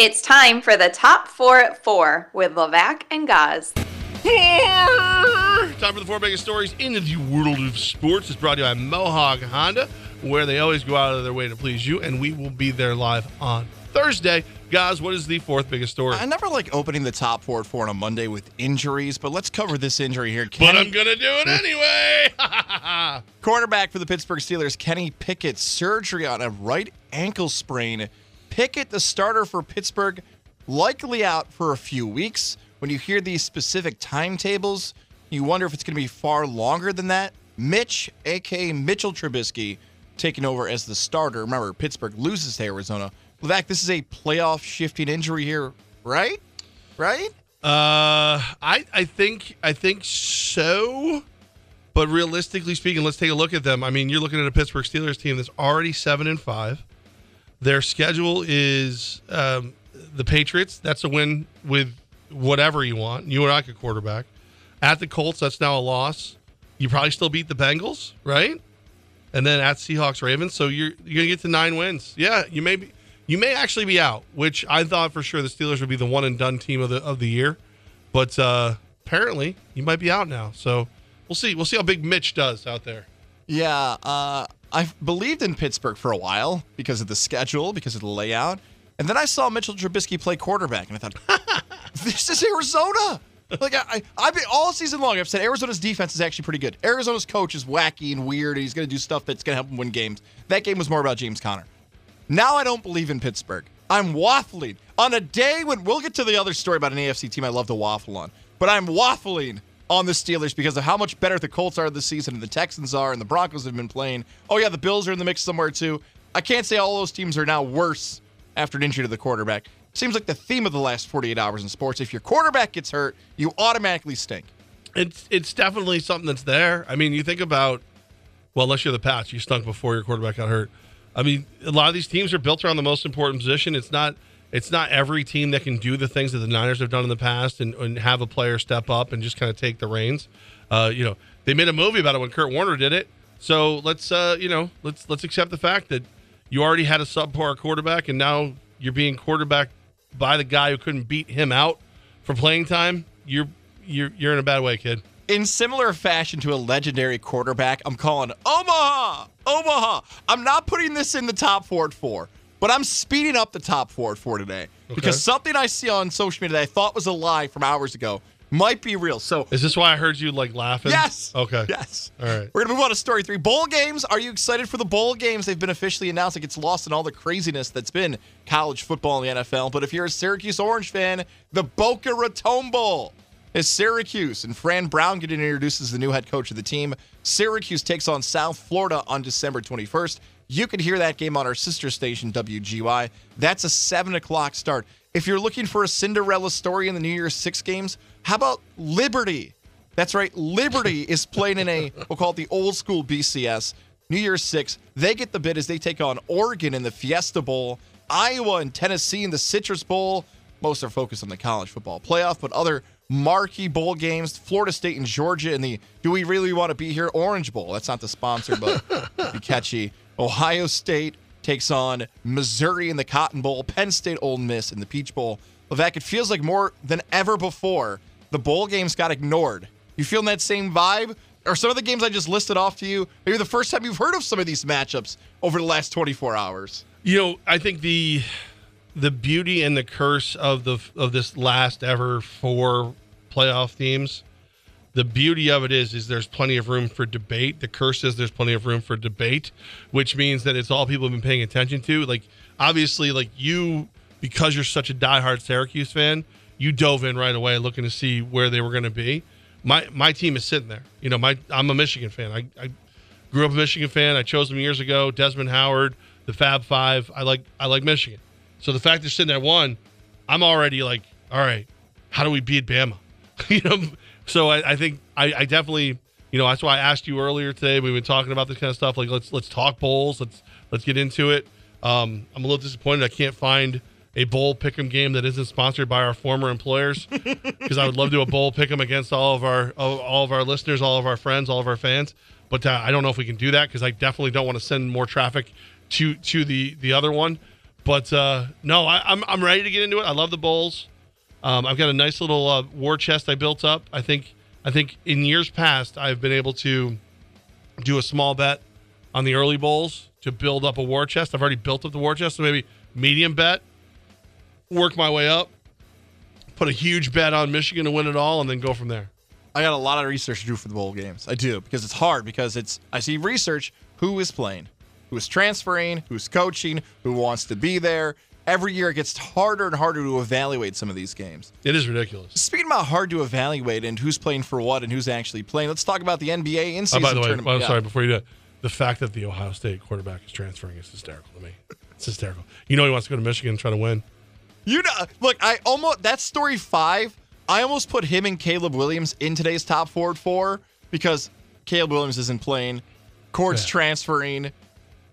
It's time for the top four at four with Levac and Gaz. Time for the four biggest stories in the world of sports. It's brought to you by Mohawk Honda, where they always go out of their way to please you, and we will be there live on Thursday. Guys, what is the fourth biggest story? I never like opening the top four at four on a Monday with injuries, but let's cover this injury here. but I'm gonna do it anyway. cornerback for the Pittsburgh Steelers, Kenny Pickett, surgery on a right ankle sprain. Pickett, the starter for Pittsburgh, likely out for a few weeks. When you hear these specific timetables, you wonder if it's going to be far longer than that. Mitch, aka Mitchell Trubisky, taking over as the starter. Remember, Pittsburgh loses to Arizona. Levac, this is a playoff shifting injury here, right? Right? Uh, I I think I think so. But realistically speaking, let's take a look at them. I mean, you're looking at a Pittsburgh Steelers team that's already seven and five. Their schedule is um, the Patriots. That's a win with whatever you want. You and I could quarterback. At the Colts, that's now a loss. You probably still beat the Bengals, right? And then at Seahawks, Ravens. So you're you're gonna get to nine wins. Yeah, you may be. You may actually be out, which I thought for sure the Steelers would be the one and done team of the of the year, but uh, apparently you might be out now. So we'll see. We'll see how big Mitch does out there. Yeah, uh, I've believed in Pittsburgh for a while because of the schedule, because of the layout. And then I saw Mitchell Trubisky play quarterback, and I thought, this is Arizona. Like I, I, I've been all season long. I've said Arizona's defense is actually pretty good. Arizona's coach is wacky and weird, and he's going to do stuff that's going to help him win games. That game was more about James Conner. Now I don't believe in Pittsburgh. I'm waffling on a day when we'll get to the other story about an AFC team I love to waffle on, but I'm waffling on the Steelers because of how much better the Colts are this season and the Texans are and the Broncos have been playing. Oh yeah, the Bills are in the mix somewhere too. I can't say all those teams are now worse after an injury to the quarterback. Seems like the theme of the last 48 hours in sports. If your quarterback gets hurt, you automatically stink. It's it's definitely something that's there. I mean, you think about well, unless you're the Pats, you stunk before your quarterback got hurt. I mean, a lot of these teams are built around the most important position. It's not it's not every team that can do the things that the Niners have done in the past and, and have a player step up and just kind of take the reins. Uh, you know, they made a movie about it when Kurt Warner did it. So let's uh, you know, let's let's accept the fact that you already had a subpar quarterback and now you're being quarterback by the guy who couldn't beat him out for playing time. You're you're you're in a bad way, kid. In similar fashion to a legendary quarterback, I'm calling Omaha. Omaha. I'm not putting this in the top four at four, but I'm speeding up the top four at four today because something I see on social media that I thought was a lie from hours ago might be real. So Is this why I heard you like laughing? Yes. Okay. Yes. All right. We're gonna move on to story three. Bowl games. Are you excited for the bowl games? They've been officially announced. It gets lost in all the craziness that's been college football in the NFL. But if you're a Syracuse Orange fan, the Boca Raton Bowl is Syracuse, and Fran Brown getting introduced as the new head coach of the team. Syracuse takes on South Florida on December 21st. You can hear that game on our sister station, WGY. That's a 7 o'clock start. If you're looking for a Cinderella story in the New Year's Six games, how about Liberty? That's right, Liberty is playing in a, we'll call it the old school BCS. New Year's Six, they get the bid as they take on Oregon in the Fiesta Bowl, Iowa and Tennessee in the Citrus Bowl. Most are focused on the college football playoff, but other marquee bowl games, Florida State and Georgia in the Do We Really Want to Be Here Orange Bowl. That's not the sponsor, but be catchy. Ohio State takes on Missouri in the Cotton Bowl, Penn State Ole Miss in the Peach Bowl. Levac, it feels like more than ever before, the bowl games got ignored. You feeling that same vibe? Or some of the games I just listed off to you, maybe the first time you've heard of some of these matchups over the last 24 hours. You know, I think the the beauty and the curse of the of this last ever four playoff teams. The beauty of it is, is there's plenty of room for debate. The curse is there's plenty of room for debate, which means that it's all people have been paying attention to. Like obviously, like you, because you're such a diehard Syracuse fan, you dove in right away looking to see where they were going to be. My my team is sitting there. You know, my I'm a Michigan fan. I, I grew up a Michigan fan. I chose them years ago. Desmond Howard, the Fab Five. I like I like Michigan. So the fact they're sitting at one, I'm already like, all right, how do we beat Bama? you know, so I, I think I, I, definitely, you know, that's why I asked you earlier today. We've been talking about this kind of stuff. Like let's let's talk bowls. Let's let's get into it. Um, I'm a little disappointed I can't find a bowl pick'em game that isn't sponsored by our former employers because I would love to do a bowl pick'em against all of our all of our listeners, all of our friends, all of our fans. But uh, I don't know if we can do that because I definitely don't want to send more traffic to to the the other one. But uh, no, I, I'm I'm ready to get into it. I love the bowls. Um, I've got a nice little uh, war chest I built up. I think I think in years past I've been able to do a small bet on the early bowls to build up a war chest. I've already built up the war chest, so maybe medium bet, work my way up, put a huge bet on Michigan to win it all, and then go from there. I got a lot of research to do for the bowl games. I do because it's hard because it's I see research who is playing, who is transferring, who's coaching, who wants to be there. Every year it gets harder and harder to evaluate some of these games. It is ridiculous. Speaking about hard to evaluate and who's playing for what and who's actually playing, let's talk about the NBA in Oh, by the way, tournament. I'm Yeah. sorry. Before you do that, the fact that the Ohio State quarterback is transferring is hysterical to me. It's hysterical. You know he wants to go to Michigan and try to win. You know, look, I almost that's story five. I almost put him and Caleb Williams in today's top forward four because Caleb Williams isn't playing, Cord's Yeah. transferring,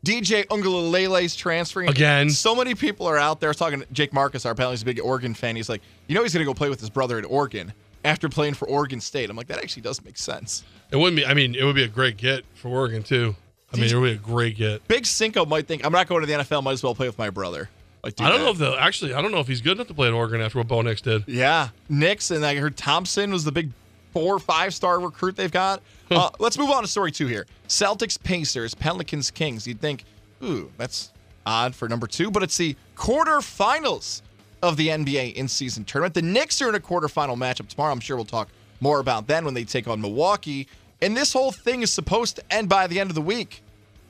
DJ Uiagalelei's transferring Again. So many people are out there talking. to Jake Marcus, our pal, he's a big Oregon fan. He's like, you know, he's gonna go play with his brother at Oregon after playing for Oregon State. I'm like, that actually does make sense. It wouldn't be. I mean, it would be a great get for Oregon too. I mean, it would be a great get. Big Cinco might think I'm not going to the NFL. Might as well play with my brother. Like, I don't that. know if the actually. I don't know if he's good enough to play at Oregon after what Bo Nix did. Yeah, Nix and I heard Thompson was the big four or five star recruit they've got. uh, let's move on to story two here: Celtics, Pacers, Pelicans, Kings. You'd think, ooh, that's odd for number two, but it's the quarterfinals of the NBA in-season tournament. The Knicks are in a quarterfinal matchup tomorrow. I'm sure we'll talk more about that when they take on Milwaukee. And this whole thing is supposed to end by the end of the week.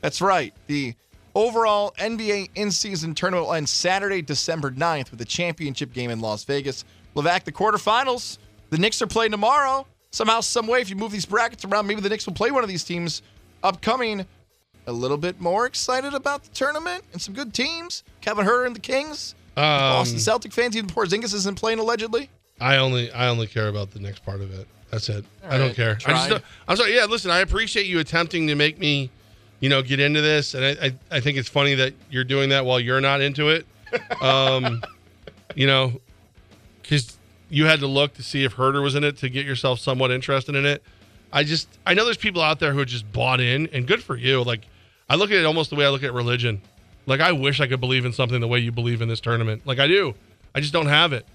That's right. The overall NBA in season tournament will end Saturday, December 9th with a championship game in Las Vegas. Levac, the quarterfinals. The Knicks are playing tomorrow. Somehow, some way, if you move these brackets around, maybe the Knicks will play one of these teams upcoming. A little bit more excited about the tournament and some good teams. Kevin Huerter and the Kings. Um, Boston Celtic fans, even Porzingis isn't playing allegedly. I only I only care about the next part of it. That's it. I All don't right, care. I just don't, I'm sorry. Yeah, listen. I appreciate you attempting to make me, you know, get into this, and I I, I think it's funny that you're doing that while you're not into it. Um, you know, because you had to look to see if Huerter was in it to get yourself somewhat interested in it. I just I know there's people out there who are just bought in, and good for you. Like I look at it almost the way I look at religion. Like I wish I could believe in something the way you believe in this tournament. Like I do. I just don't have it.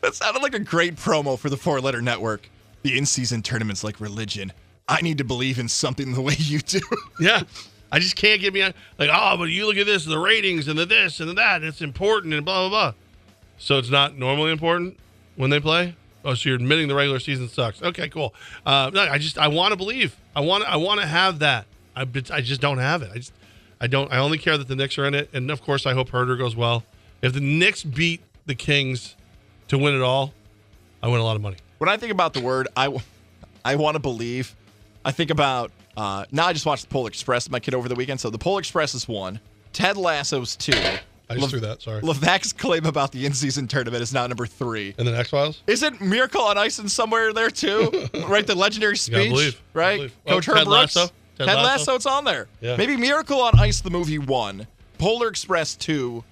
That sounded like a great promo for the four letter network. The in season tournament's like religion. I need to believe in something the way you do. Yeah. I just can't get me on like, oh, but you look at this, the ratings and the this and the that, it's important and blah blah blah. So it's not normally important when they play? Oh, so you're admitting the regular season sucks. Okay, cool. Uh, no, I just I want to believe. I want I want to have that. I I just don't have it. I just I don't. I only care that the Knicks are in it, and of course I hope Huerter goes well. If the Knicks beat the Kings to win it all, I win a lot of money. when I think about the word, I I want to believe. I think about uh, now. I just watched the Polar Express my kid over the weekend. So the Polar Express is one. Ted Lasso's two. I just threw that. Sorry. Levac's claim about the in-season tournament is now number three. And the X Files. Isn't Miracle on Ice in somewhere there too? right, the legendary speech, believe. Right? believe. Oh, Coach Ted Herb Brooks. Lasso? Ted, Ted Lasso? Lasso? it's on there. Yeah. Maybe Miracle on Ice, the movie one. Polar Express two.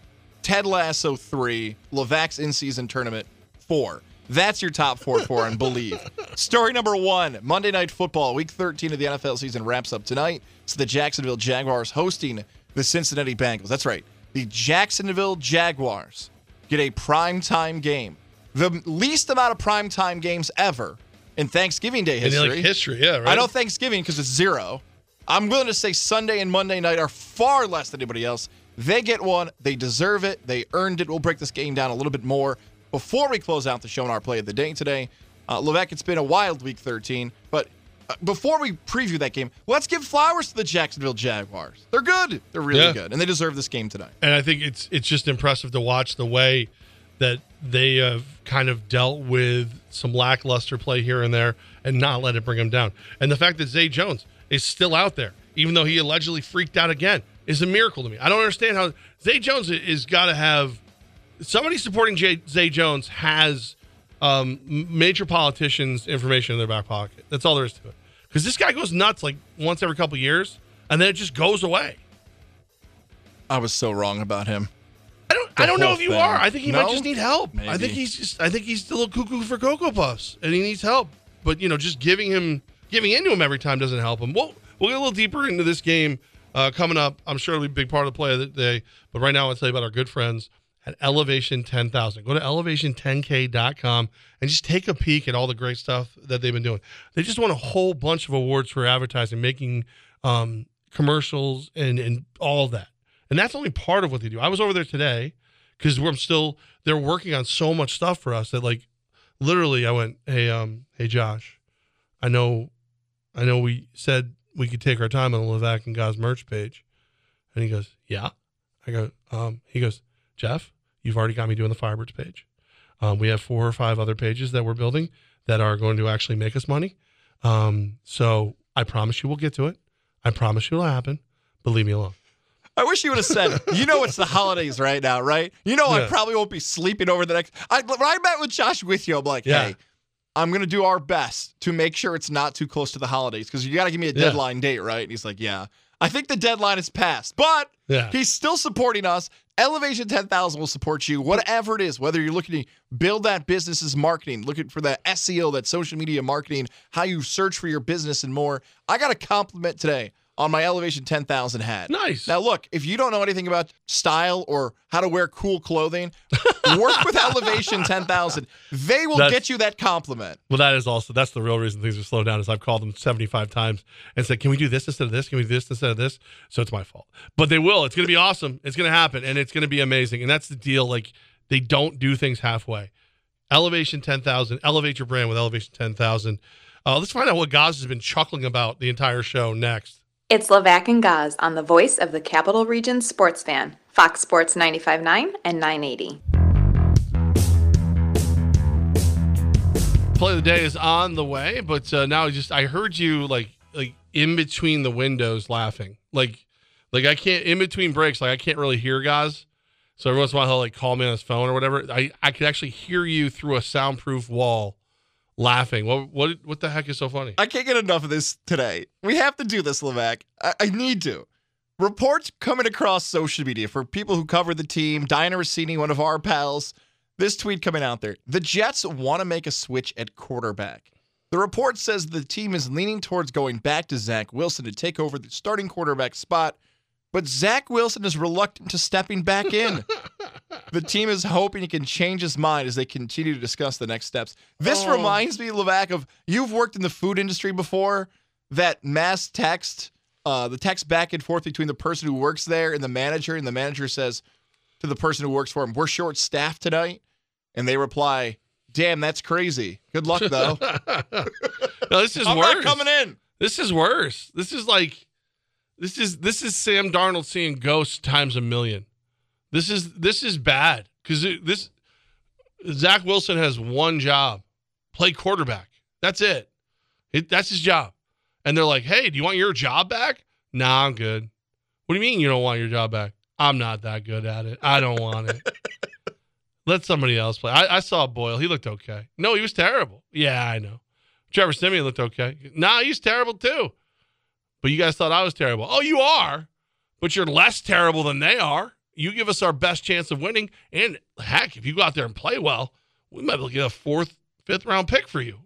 Ted Lasso three. Levac's in-season tournament four. That's your top four for and believe. Story number one: Monday Night Football, Week 13 of the NFL season wraps up tonight. So the Jacksonville Jaguars hosting the Cincinnati Bengals. That's right, the Jacksonville Jaguars get a primetime game, the least amount of primetime games ever in Thanksgiving Day history. like history, yeah, right. I know Thanksgiving because it's zero. I'm willing to say Sunday and Monday night are far less than anybody else. They get one. They deserve it. They earned it. We'll break this game down a little bit more before we close out the show and our play of the day today. Uh, Levac, it's been a wild week 13, but before we preview that game, let's give flowers to the Jacksonville Jaguars. They're good. They're really Yeah. good, and they deserve this game tonight. and I think it's it's just impressive to watch the way that they have kind of dealt with some lackluster play here and there and not let it bring them down. And the fact that Zay Jones is still out there, even though he allegedly freaked out again, is a miracle to me. I don't understand how Zay Jones is got to have somebody supporting Jay, Zay Jones has um, major politicians' information in their back pocket. That's all there is to it. Because this guy goes nuts like once every couple years, and then it just goes away. I was so wrong about him. I don't. the I don't know if you thing. are. I think he might just need help. I think he's just. I think he's a little cuckoo for cocoa puffs, and he needs help. But you know, just giving him, giving into him every time doesn't help him. We'll we'll get a little deeper into this game uh, coming up. I'm sure it'll be a big part of the play of the day. But right now, I'll tell you about our good friends at Elevation 10,000. Go to elevation10k.com and just take a peek at all the great stuff that they've been doing. They just won a whole bunch of awards for advertising, making um, commercials and, and all that. And that's only part of what they do. I was over there today because we're still, they're working on so much stuff for us that, like, literally, I went, hey, um, hey, Josh, I know, I know we said we could take our time on the Levac and Gaz merch page. And he goes, yeah. I go, um, he goes, Jeff, you've already got me doing the Firebirds page. Um, we have four or five other pages that we're building that are going to actually make us money. Um, so I promise you we'll get to it. I promise you it'll happen. But leave me alone. I wish you would have said, you know, it's the holidays right now, right? You know, I probably won't be sleeping over the next. I, when I met with Josh with you, I'm like, Yeah. hey, I'm going to do our best to make sure it's not too close to the holidays because you got to give me a Yeah. deadline date, right? And he's like, yeah. I think the deadline is passed, but Yeah. he's still supporting us. Elevation 10,000 will support you, whatever it is, whether you're looking to build that business's marketing, looking for that SEO, that social media marketing, how you search for your business and more. I got a compliment today on my Elevation 10,000 hat. Nice. Now, look, if you don't know anything about style or how to wear cool clothing, work with Elevation 10,000. They will That's- get you that compliment. Well, that is also that's the real reason things are slowed down. Is I've called them seventy five times and said, "Can we do this instead of this? Can we do this instead of this?" So it's my fault, but they will. It's going to be awesome. It's going to happen, and it's going to be amazing. And that's the deal. Like they don't do things halfway. Elevation ten thousand. Elevate your brand with Elevation ten thousand. Uh, let's find out what Gaz has been chuckling about the entire show next. It's Levac and Gaz on the voice of the Capital Region sports fan, Fox Sports 95.9 and 980. play of the day is on the way, but uh, now just I heard you like like in between the windows laughing, like like I can't in between breaks, like I can't really hear guys. So every once in a while he'll like call me on his phone or whatever. I I could actually hear you through a soundproof wall, laughing. What what what the heck is so funny? I can't get enough of this today. We have to do this, Levac. I, I need to. Reports coming across social media for people who cover the team. Dianna Russini, one of our pals, this tweet coming out there. The Jets want to make a switch at quarterback. The report says the team is leaning towards going back to Zach Wilson to take over the starting quarterback spot, but Zach Wilson is reluctant to stepping back in. the team is hoping he can change his mind as they continue to discuss the next steps. This Oh. reminds me, Levac, of you've worked in the food industry before. That mass text, uh, the text back and forth between the person who works there and the manager, and the manager says to the person who works for him, "We're short staffed tonight," and they reply, "Damn, that's crazy. Good luck though. no, this is I'm worse. coming in." This is worse. This is like this is this is Sam Darnold seeing ghosts times a million. This is this is bad because this Zach Wilson has one job: play quarterback. That's it. it. That's his job. And they're like, "Hey, do you want your job back?" Nah, I'm good. What do you mean you don't want your job back? I'm not that good at it. I don't want it. Let somebody else play. I, I saw Boyle. He looked okay. No, he was terrible. Yeah, I know. Trevor Siemian looked okay. Nah, he's terrible too. But you guys thought I was terrible. Oh, you are, but you're less terrible than they are. You give us our best chance of winning. And heck, if you go out there and play well, we might be able to get a fourth, fifth round pick for you.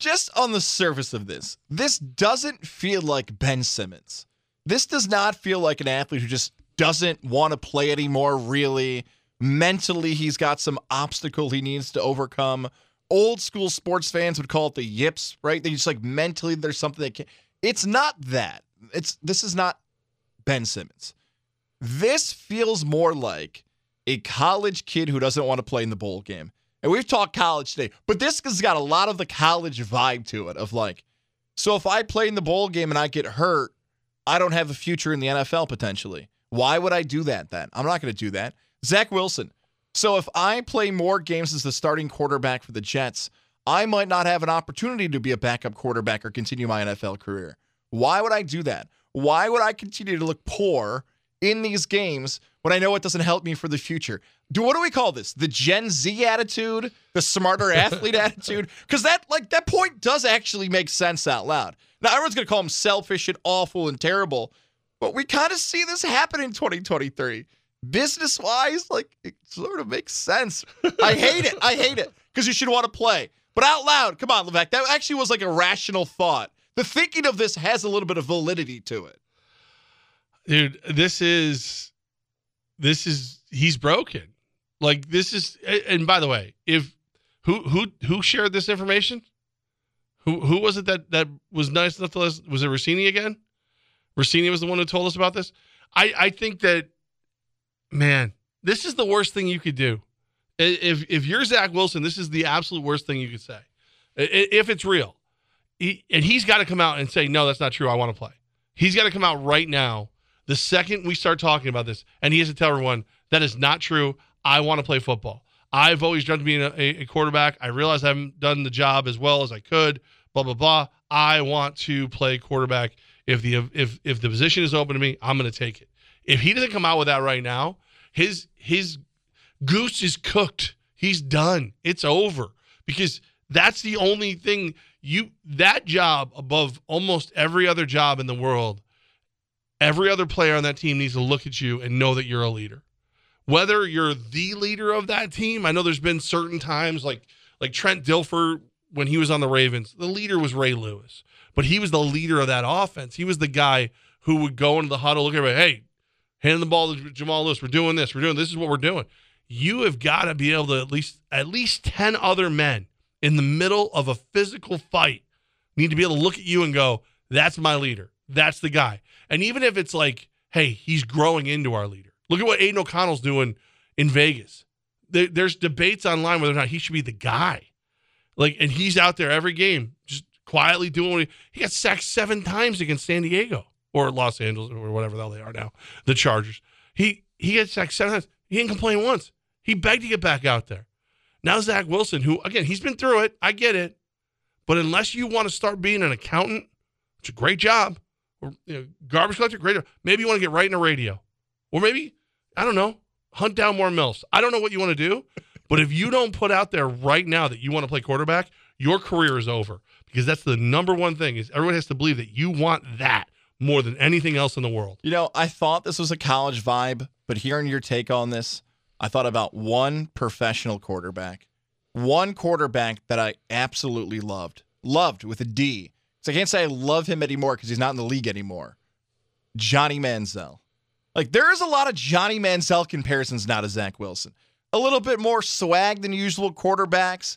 just on the surface of this, this doesn't feel like Ben Simmons. This does not feel like an athlete who just doesn't want to play anymore, really. Mentally, he's got some obstacle he needs to overcome. Old school sports fans would call it the yips, right? They just like mentally there's something that can it's not that. It's this is not Ben Simmons. This feels more like a college kid who doesn't want to play in the bowl game. And we've talked college today, but this has got a lot of the college vibe to it of like, so if I play in the bowl game and I get hurt, I don't have a future in the NFL potentially. Why would I do that then? I'm not going to do that. Zach Wilson. So if I play more games as the starting quarterback for the Jets, I might not have an opportunity to be a backup quarterback or continue my NFL career. Why would I do that? Why would I continue to look poor in these games when I know it doesn't help me for the future? Do what do we call this? The Gen Z attitude, the smarter athlete attitude? Because that like that point does actually make sense out loud. Now everyone's gonna call him selfish and awful and terrible, but we kind of see this happen in 2023. Business wise, like it sort of makes sense. I hate it. I hate it because you should want to play. But out loud, come on, Levac. That actually was like a rational thought. The thinking of this has a little bit of validity to it. dude, this is this is he's broken. Like this is and by the way, if who who who shared this information? Who who was it that that was nice enough to us? Was it Russini again? Russini was the one who told us about this. I I think that man, this is the worst thing you could do. If if you're Zach Wilson, this is the absolute worst thing you could say. If it's real, he, and he's got to come out and say, no, that's not true. I want to play. He's got to come out right now. The second we start talking about this, and he has to tell everyone that is not true. I want to play football. I've always dreamt of being a, a quarterback. I realize I haven't done the job as well as I could. Blah blah blah. I want to play quarterback. If the if if the position is open to me, I'm going to take it. If he doesn't come out with that right now, his his goose is cooked. He's done. It's over because that's the only thing you that job above almost every other job in the world. Every other player on that team needs to look at you and know that you're a leader. Whether you're the leader of that team, I know there's been certain times like like Trent Dilfer when he was on the Ravens, the leader was Ray Lewis, but he was the leader of that offense. He was the guy who would go into the huddle, look at me, hey, hand the ball to Jamal Lewis. We're doing this. We're doing this. this is what we're doing. You have got to be able to at least at least ten other men in the middle of a physical fight need to be able to look at you and go, that's my leader. That's the guy. And even if it's like, hey, he's growing into our leader. Look at what Aidan O'Connell's doing in Vegas. There's debates online whether or not he should be the guy. Like, and he's out there every game, just quietly doing what he, he got sacked seven times against San Diego or Los Angeles or whatever the hell they are now, the Chargers. He he gets sacked seven times. He didn't complain once. He begged to get back out there. Now Zach Wilson, who again he's been through it, I get it, but unless you want to start being an accountant, it's a great job, or you know, garbage collector, great. Job. Maybe you want to get right in the radio, or maybe I don't know, hunt down more milfs. I don't know what you want to do, but if you don't put out there right now that you want to play quarterback, your career is over because that's the number one thing is everyone has to believe that you want that more than anything else in the world. You know, I thought this was a college vibe, but hearing your take on this, I thought about one professional quarterback, one quarterback that I absolutely loved, loved with a D. So I can't say I love him anymore because he's not in the league anymore. Johnny Manziel. Like there is a lot of Johnny Manziel comparisons now to Zach Wilson. A little bit more swag than usual quarterbacks.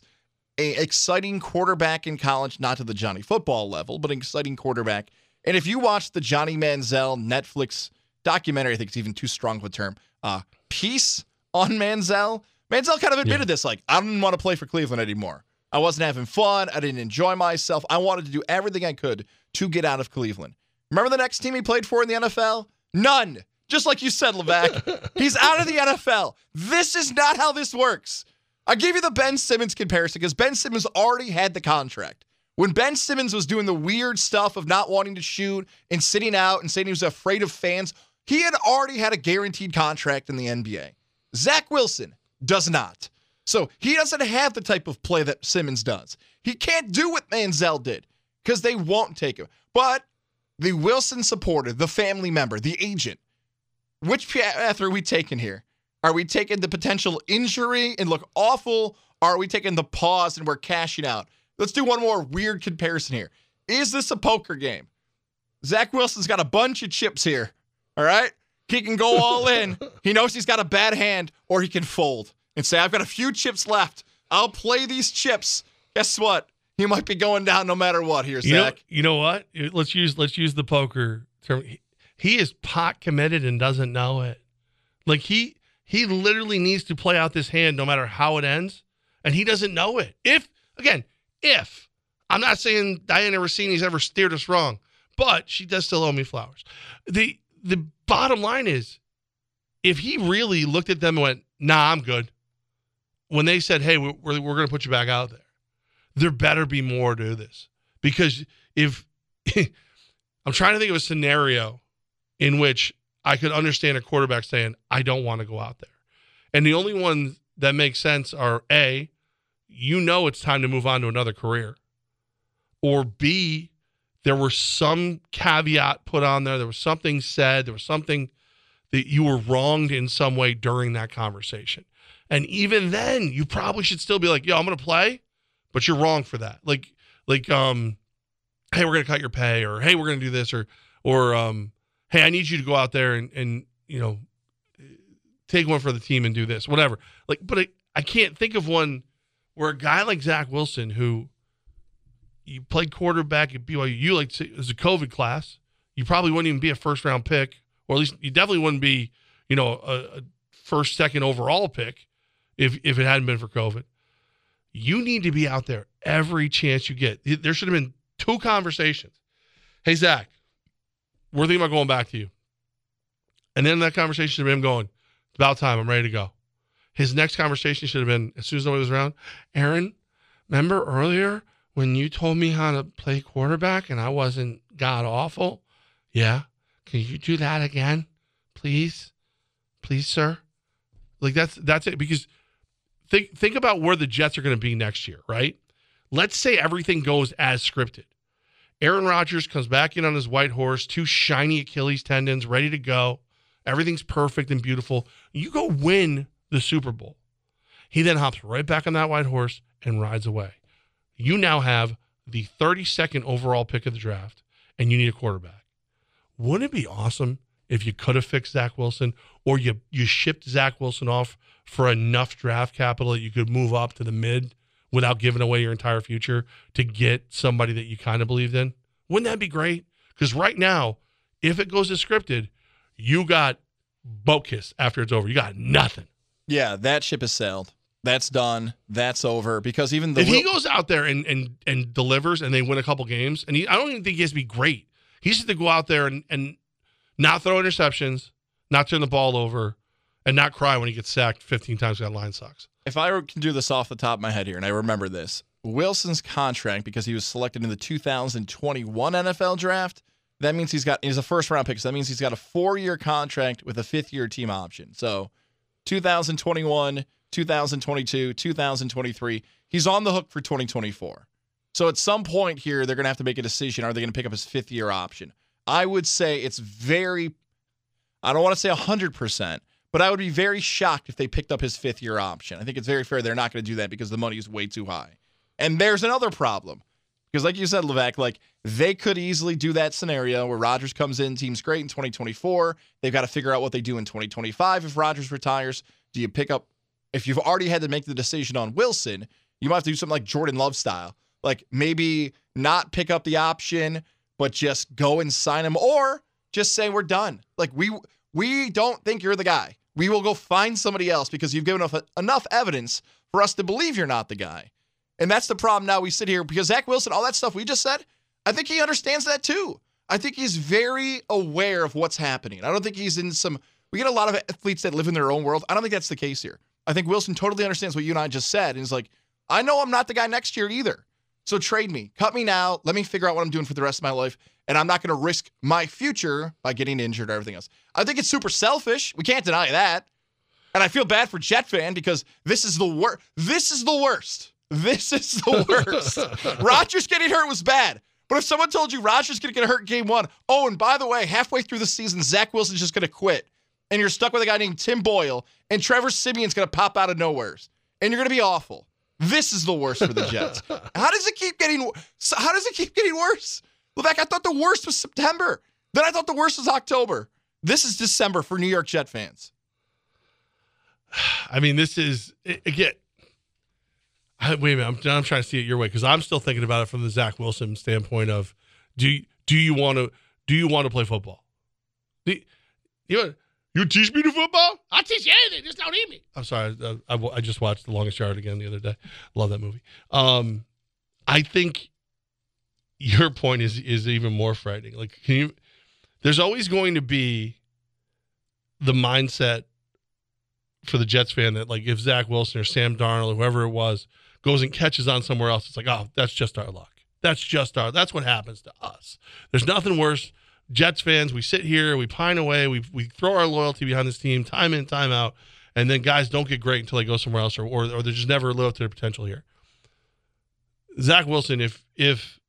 A exciting quarterback in college, not to the Johnny football level, but an exciting quarterback. And if you watch the Johnny Manziel Netflix documentary, I think it's even too strong of a term, uh, piece on Manziel. Manziel kind of admitted yeah. this, like, I didn't want to play for Cleveland anymore. I wasn't having fun. I didn't enjoy myself. I wanted to do everything I could to get out of Cleveland. Remember the next team he played for in the NFL? None. Just like you said, Levac. He's out of the NFL. This is not how this works. I gave you the Ben Simmons comparison because Ben Simmons already had the contract. When Ben Simmons was doing the weird stuff of not wanting to shoot and sitting out and saying he was afraid of fans, he had already had a guaranteed contract in the NBA. Zach Wilson does not. So he doesn't have the type of play that Simmons does. He can't do what Manziel did because they won't take him. But the Wilson supporter, the family member, the agent, which path are we taking here? Are we taking the potential injury and look awful? Are we taking the pause and we're cashing out? Let's do one more weird comparison here. Is this a poker game? Zach Wilson's got a bunch of chips here. All right. He can go all in. He knows he's got a bad hand, or he can fold and say, I've got a few chips left. I'll play these chips. Guess what? He might be going down no matter what here, you Zach. Know, you know what? Let's use let's use the poker term. He, he is pot committed and doesn't know it. Like he he literally needs to play out this hand no matter how it ends, and he doesn't know it. If again, if I'm not saying Dianna Russini's ever steered us wrong, but she does still owe me flowers. The the bottom line is, if he really looked at them and went, "Nah, I'm good," when they said, "Hey, we're we're, going to put you back out there," there better be more to this. Because if I'm trying to think of a scenario in which I could understand a quarterback saying, "I don't want to go out there," and the only ones that make sense are a, you know, it's time to move on to another career, or b, there was some caveat put on there. There was something said. There was something that you were wronged in some way during that conversation. And even then, you probably should still be like, yo, I'm to play, but you're wrong for that. Like, like, um, hey, we're to cut your pay or hey, we're to do this or, or, um, hey, I need you to go out there and and you know take one for the team and do this, whatever. Like, but I, I can't think of one where a guy like Zach Wilson, who you played quarterback at BYU, like was a COVID class, you probably wouldn't even be a first round pick, or at least you definitely wouldn't be, you know, a, a first, second overall pick if if it hadn't been for COVID. You need to be out there every chance you get. There should have been two conversations. Hey Zach, we're thinking about going back to you. And then that conversation of him going, it's about time. I'm ready to go. His next conversation should have been as soon as nobody was around. Aaron, remember earlier when you told me how to play quarterback and I wasn't god awful? Yeah. Can you do that again? Please? Please, sir? Like that's that's it. Because think think about where the Jets are going to be next year, right? Let's say everything goes as scripted. Aaron Rodgers comes back in on his white horse, two shiny Achilles tendons, ready to go. Everything's perfect and beautiful. You go win the Super Bowl. He then hops right back on that white horse and rides away. You now have the 32nd overall pick of the draft, and you need a quarterback. Wouldn't it be awesome if you could have fixed Zach Wilson or you, you shipped Zach Wilson off for enough draft capital that you could move up to the mid without giving away your entire future to get somebody that you kind of believed in? Wouldn't that be great? Because right now, if it goes as scripted, you got kiss after it's over. You got nothing. Yeah, that ship has sailed. That's done. That's over. Because even the if he goes out there and and and delivers and they win a couple games, and he, I don't even think he has to be great. He just has to go out there and and not throw interceptions, not turn the ball over, and not cry when he gets sacked 15 times. That line sucks. if I can do this off the top of my head here, and I remember this, Wilson's contract because he was selected in the 2021 NFL draft. That means he's got he's a first round pick. So that means he's got a four year contract with a fifth year team option. So 2021, 2022, 2023. He's on the hook for 2024. So at some point here, they're going to have to make a decision. Are they going to pick up his fifth year option? I would say it's very, I don't want to say 100%, but I would be very shocked if they picked up his fifth year option. I think it's very fair they're not going to do that because the money is way too high. And there's another problem. Because, like you said, Levac, like they could easily do that scenario where Rodgers comes in, team's great in 2024. They've got to figure out what they do in 2025 if Rodgers retires. Do you pick up, if you've already had to make the decision on Wilson, you might have to do something like Jordan Love style. Like maybe not pick up the option, but just go and sign him, or just say we're done. Like we we don't think you're the guy. We will go find somebody else because you've given enough enough evidence for us to believe you're not the guy. And that's the problem now we sit here because Zach Wilson, all that stuff we just said, I think he understands that too. I think he's very aware of what's happening. I don't think he's in some. We get a lot of athletes that live in their own world. I don't think that's the case here. I think Wilson totally understands what you and I just said. And he's like, I know I'm not the guy next year either. So trade me, cut me now. Let me figure out what I'm doing for the rest of my life. And I'm not going to risk my future by getting injured or everything else. I think it's super selfish. We can't deny that. And I feel bad for Jet fan because this is the worst. This is the worst. This is the worst. Rodgers getting hurt was bad. But if someone told you Rodgers going to get hurt in game one, oh, and by the way, halfway through the season, Zach Wilson's just going to quit. And you're stuck with a guy named Tim Boyle, and Trevor Siemian's going to pop out of nowheres. And you're going to be awful. This is the worst for the Jets. How does it keep getting how does it keep getting worse? Levac, I thought the worst was September. Then I thought the worst was October. This is December for New York Jet fans. I mean, this is again. I, wait a minute. I'm, I'm trying to see it your way because I'm still thinking about it from the Zach Wilson standpoint of do you, do you want to do you want to play football? Do, you you teach me to football? I teach you anything. Just don't eat me. I'm sorry. I, I, I just watched The Longest Yard again the other day. Love that movie. Um, I think your point is is even more frightening. Like, can you? There's always going to be the mindset for the Jets fan that like if Zach Wilson or Sam Darnold or whoever it was goes and catches on somewhere else, it's like, oh, that's just our luck. That's just our that's what happens to us. There's nothing worse. Jets fans, we sit here, we pine away, we we throw our loyalty behind this team time in, time out, and then guys don't get great until they go somewhere else or or, or they just never live up to their potential here. Zach Wilson, if if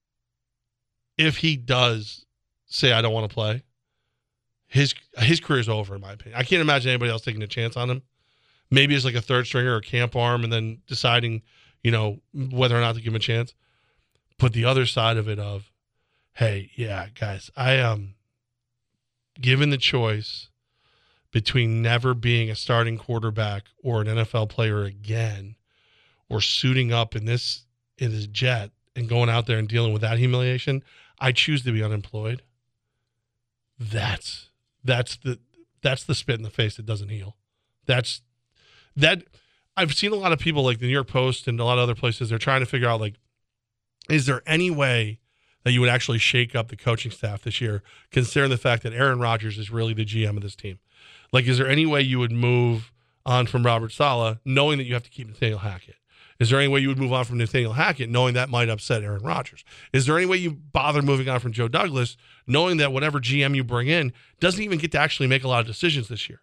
if he does say I don't want to play, his his career's over in my opinion. I can't imagine anybody else taking a chance on him. Maybe as like a third stringer or camp arm, and then deciding, you know, whether or not to give him a chance. But the other side of it of, hey, yeah, guys, I um, given the choice between never being a starting quarterback or an NFL player again, or suiting up in this in this jet and going out there and dealing with that humiliation, I choose to be unemployed. That's that's the that's the spit in the face that doesn't heal. That's that I've seen a lot of people like the New York Post and a lot of other places they're trying to figure out like is there any way that you would actually shake up the coaching staff this year considering the fact that Aaron Rodgers is really the GM of this team? Like is there any way you would move on from Robert Saleh knowing that you have to keep Nathaniel Hackett? Is there any way you would move on from Nathaniel Hackett knowing that might upset Aaron Rodgers? Is there any way you bother moving on from Joe Douglas knowing that whatever GM you bring in doesn't even get to actually make a lot of decisions this year?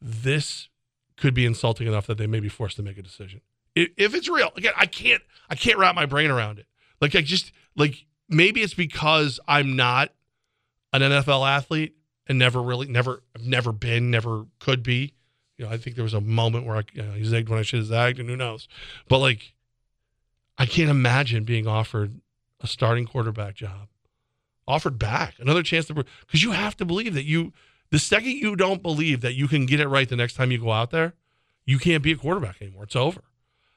This could be insulting enough that they may be forced to make a decision. If, it's real, again, I can't I can't wrap my brain around it. Like I just like maybe it's because I'm not an NFL athlete and never really never never been, never could be you know, I think there was a moment where I you know, zigged when I should have zagged, and who knows. But like, I can't imagine being offered a starting quarterback job, offered back another chance to because you have to believe that you. The second you don't believe that you can get it right the next time you go out there, you can't be a quarterback anymore. It's over.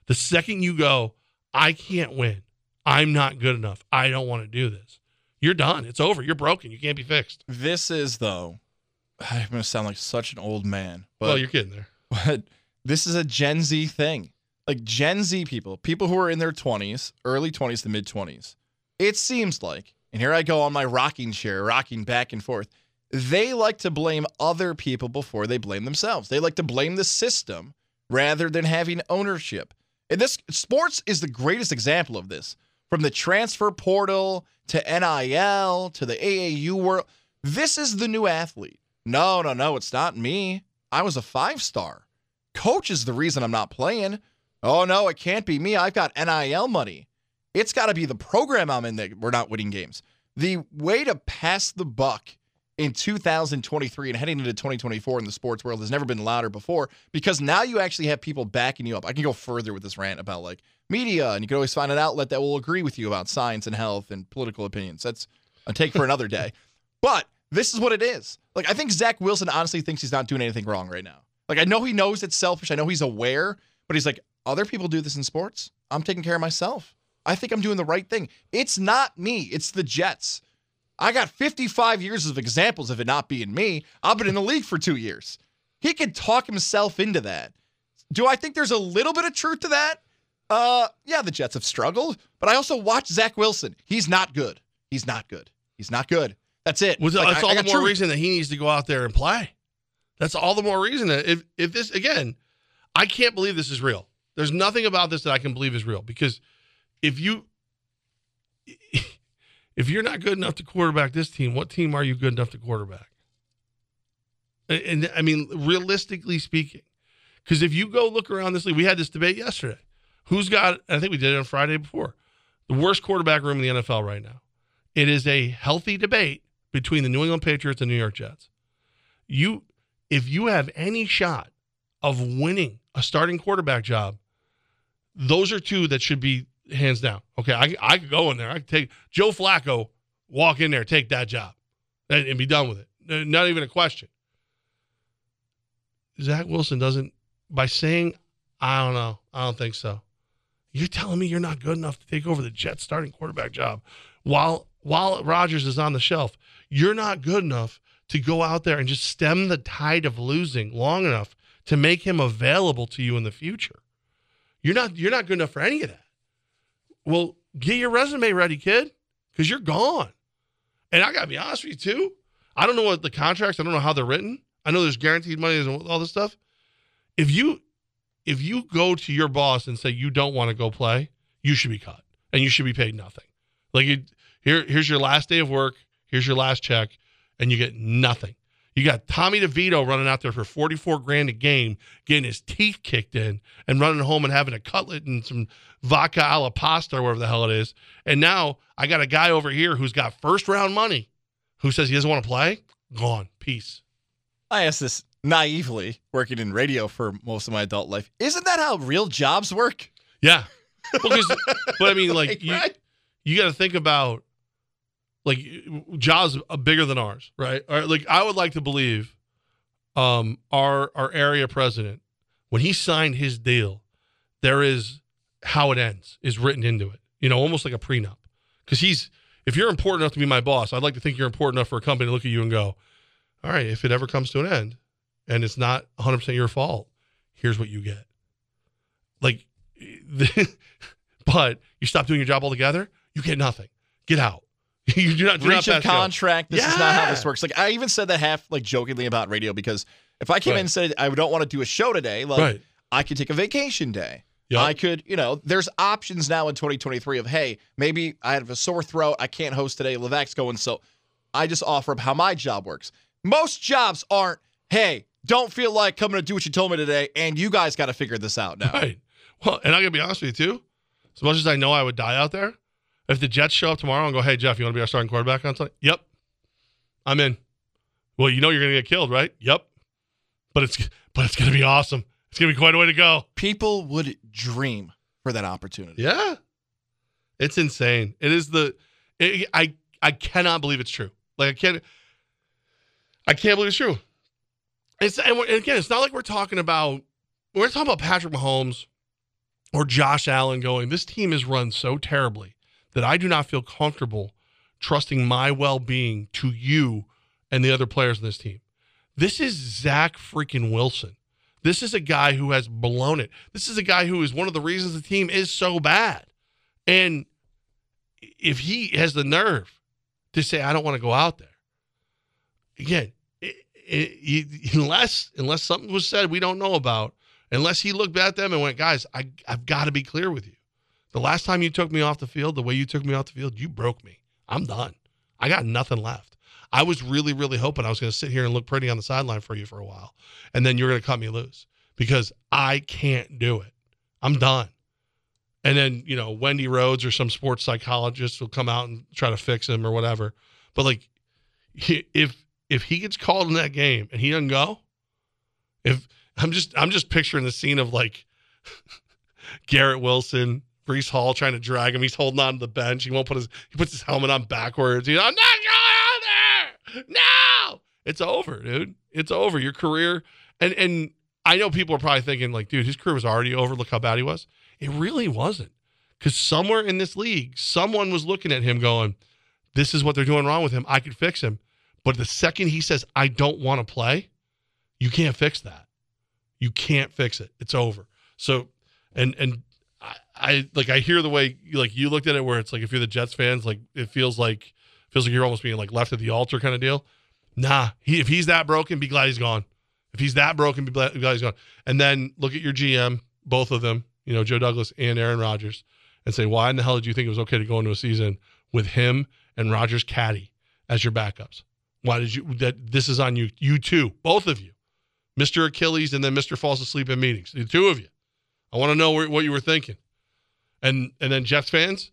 The second you go, I can't win. I'm not good enough. I don't want to do this. You're done. It's over. You're broken. You can't be fixed. This is though I'm going to sound like such an old man. But, well, you're getting there. But this is a Gen Z thing. Like Gen Z people, people who are in their 20s, early 20s to mid 20s, it seems like, and here I go on my rocking chair, rocking back and forth, they like to blame other people before they blame themselves. They like to blame the system rather than having ownership. And this sports is the greatest example of this. From the transfer portal to NIL to the AAU world, this is the new athlete. No, no, no, it's not me. I was a five star. Coach is the reason I'm not playing. Oh, no, it can't be me. I've got NIL money. It's got to be the program I'm in that we're not winning games. The way to pass the buck in 2023 and heading into 2024 in the sports world has never been louder before because now you actually have people backing you up. I can go further with this rant about like media, and you can always find an outlet that will agree with you about science and health and political opinions. That's a take for another day. But this is what it is. Like, I think Zach Wilson honestly thinks he's not doing anything wrong right now. Like, I know he knows it's selfish. I know he's aware, but he's like, other people do this in sports. I'm taking care of myself. I think I'm doing the right thing. It's not me, it's the Jets. I got 55 years of examples of it not being me. I've been in the league for two years. He could talk himself into that. Do I think there's a little bit of truth to that? Uh, yeah, the Jets have struggled, but I also watch Zach Wilson. He's not good. He's not good. He's not good. That's it. Well, Like, that's I- all I the more truth. reason that he needs to go out there and play. That's all the more reason that if if this again, I can't believe this is real. There's nothing about this that I can believe is real because if you if you're not good enough to quarterback this team, what team are you good enough to quarterback? And, and I mean, realistically speaking, because if you go look around this league, we had this debate yesterday. Who's got? I think we did it on Friday before. The worst quarterback room in the NFL right now. It is a healthy debate between the New England Patriots and New York Jets. You, if you have any shot of winning a starting quarterback job, those are two that should be hands down. Okay, I, I could go in there. I could take Joe Flacco, walk in there, take that job, and, and be done with it. Not even a question. Zach Wilson doesn't, by saying, I don't know, I don't think so. You're telling me you're not good enough to take over the Jets starting quarterback job while while Rodgers is on the shelf. You're not good enough to go out there and just stem the tide of losing long enough to make him available to you in the future. You're not you're not good enough for any of that. Well, get your resume ready, kid, because you're gone. And I gotta be honest with you too. I don't know what the contracts. I don't know how they're written. I know there's guaranteed money and all this stuff. If you if you go to your boss and say you don't want to go play, you should be cut and you should be paid nothing. Like it, here, here's your last day of work. Here's your last check, and you get nothing. You got Tommy DeVito running out there for 44 grand a game, getting his teeth kicked in, and running home and having a cutlet and some vodka alla pasta or whatever the hell it is. And now I got a guy over here who's got first round money, who says he doesn't want to play. Gone. Peace. I asked this naively, working in radio for most of my adult life. Isn't that how real jobs work? Yeah. Because, but I mean, like, you, right? you got to think about like jobs bigger than ours, right? Or, like I would like to believe, um, our our area president when he signed his deal, there is how it ends is written into it. You know, almost like a prenup, because he's if you're important enough to be my boss, I'd like to think you're important enough for a company to look at you and go, all right, if it ever comes to an end, and it's not 100 percent your fault, here's what you get. Like, but you stop doing your job altogether, you get nothing. Get out. you do not do breach not of go. contract. This is not how this works. Like I even said that half like jokingly about radio because if I came Right. in and said I don't want to do a show today, like Right. I could take a vacation day. Yep. I could, you know, there's options now in 2023 of hey, maybe I have a sore throat, I can't host today. Levac's going, so I just offer up how my job works. Most jobs aren't, hey, don't feel like coming to do what you told me today, and you guys got to figure this out now. Right. Well, and I'm gonna be honest with you too. As much as I know I would die out there, if the Jets show up tomorrow and go, "Hey Jeff, you want to be our starting quarterback on Sunday?" Yep, I'm in. Well, you know you're gonna get killed, right? Yep. But it's but it's gonna be awesome. It's gonna be quite a way to go. People would dream for that opportunity. Yeah. It's insane. It is the it, I I cannot believe it's true. Like I can't I can't believe it's true. It's and, and again, it's not like we're talking about we're talking about Patrick Mahomes or Josh Allen going, this team is run so terribly that I do not feel comfortable trusting my well-being to you and the other players in this team. This is Zach freaking Wilson. This is a guy who has blown it. This is a guy who is one of the reasons the team is so bad. And if he has the nerve to say, I don't want to go out there, again, it, it, unless unless something was said we don't know about, unless he looked at them and went, guys, I, I've got to be clear with you. The last time you took me off the field, the way you took me off the field, you broke me. I'm done. I got nothing left. I was really, really hoping I was going to sit here and look pretty on the sideline for you for a while, and then you're going to cut me loose because I can't do it. I'm done. And then, you know, Wendy Rhodes or some sports psychologist will come out and try to fix him or whatever. But like if if he gets called in that game and he doesn't go, if I'm just I'm just picturing the scene of like Garrett Wilson, Breece Hall trying to drag him. He's holding on to the bench. He won't put his he puts his helmet on backwards. He's I'm not going out there. No. It's over, dude. It's over. Your career and and I know people are probably thinking like, dude, his career was already over. Look how bad he was. It really wasn't. Because somewhere in this league, someone was looking at him going, This is what they're doing wrong with him. I could fix him. But the second he says, I don't want to play, you can't fix that. You can't fix it. It's over. So and and I, I like I hear the way like you looked at it where it's like if you're the Jets fans, like it feels like feels like you're almost being like left at the altar kind of deal. Nah, he if he's that broken, be glad he's gone. If he's that broken, be glad he's gone. And then look at your GM, both of them, you know, Joe Douglas and Aaron Rodgers, and say, why in the hell did you think it was okay to go into a season with him and Rodgers Caddy as your backups? Why did you that this is on you, you two, both of you, Mr. Achilles and then Mr. Falls Asleep in meetings, the two of you. I want to know what you were thinking. And and then Jets fans,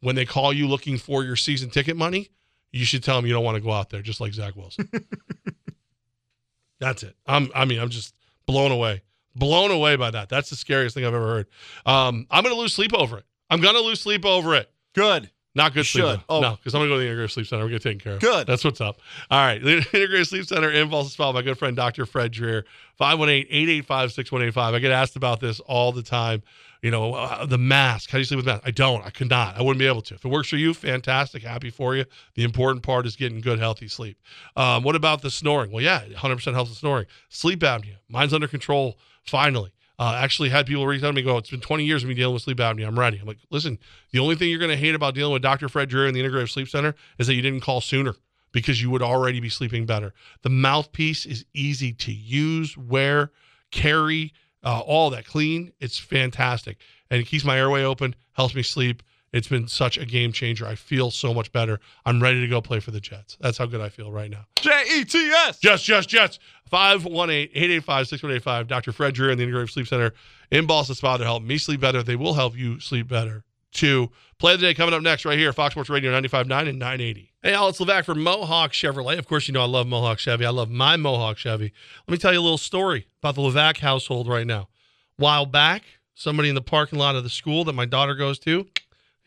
when they call you looking for your season ticket money, you should tell them you don't want to go out there, just like Zach Wilson. That's it. I'm. I mean, I'm just blown away, blown away by that. That's the scariest thing I've ever heard. Um, I'm gonna lose sleep over it. I'm gonna lose sleep over it. Good. Not good You sleep. should. Oh. No, because I'm gonna go to the Integrated Sleep Center. We're gonna take care of. Good. That's what's up. All right, the Integrated Sleep Center is followed my good friend Dr. Fred Dreer. 518-885-6185. I get asked about this all the time. You know, uh, the mask. How do you sleep with mask? I don't. I could not. I wouldn't be able to. If it works for you, fantastic. Happy for you. The important part is getting good, healthy sleep. Um, what about the snoring? Well, yeah, 100% helps with snoring. Sleep apnea. Mine's under control. Finally. Uh, actually had people reach out to me go, it's been 20 years of me dealing with sleep apnea. I'm ready. I'm like, listen, the only thing you're going to hate about dealing with Dr. Fred Dreer and the Integrative Sleep Center is that you didn't call sooner because you would already be sleeping better. The mouthpiece is easy to use, wear, carry, uh, all that clean. It's fantastic. And it keeps my airway open, helps me sleep. It's been such a game changer. I feel so much better. I'm ready to go play for the Jets. That's how good I feel right now. J E T S. Jets, Jets, Jets. 518-885-6185. Dr. Fred Dreer and the Integrative Sleep Center in Ballston Spa to help me sleep better. They will help you sleep better too. Play of the day coming up next right here, Fox Sports Radio 95.9 and 980. Hey, Alex it's Levac from Mohawk Chevrolet. Of course, you know I love Mohawk Chevy. I love my Mohawk Chevy. Let me tell you a little story about the Levac household right now. While back, somebody in the parking lot of the school that my daughter goes to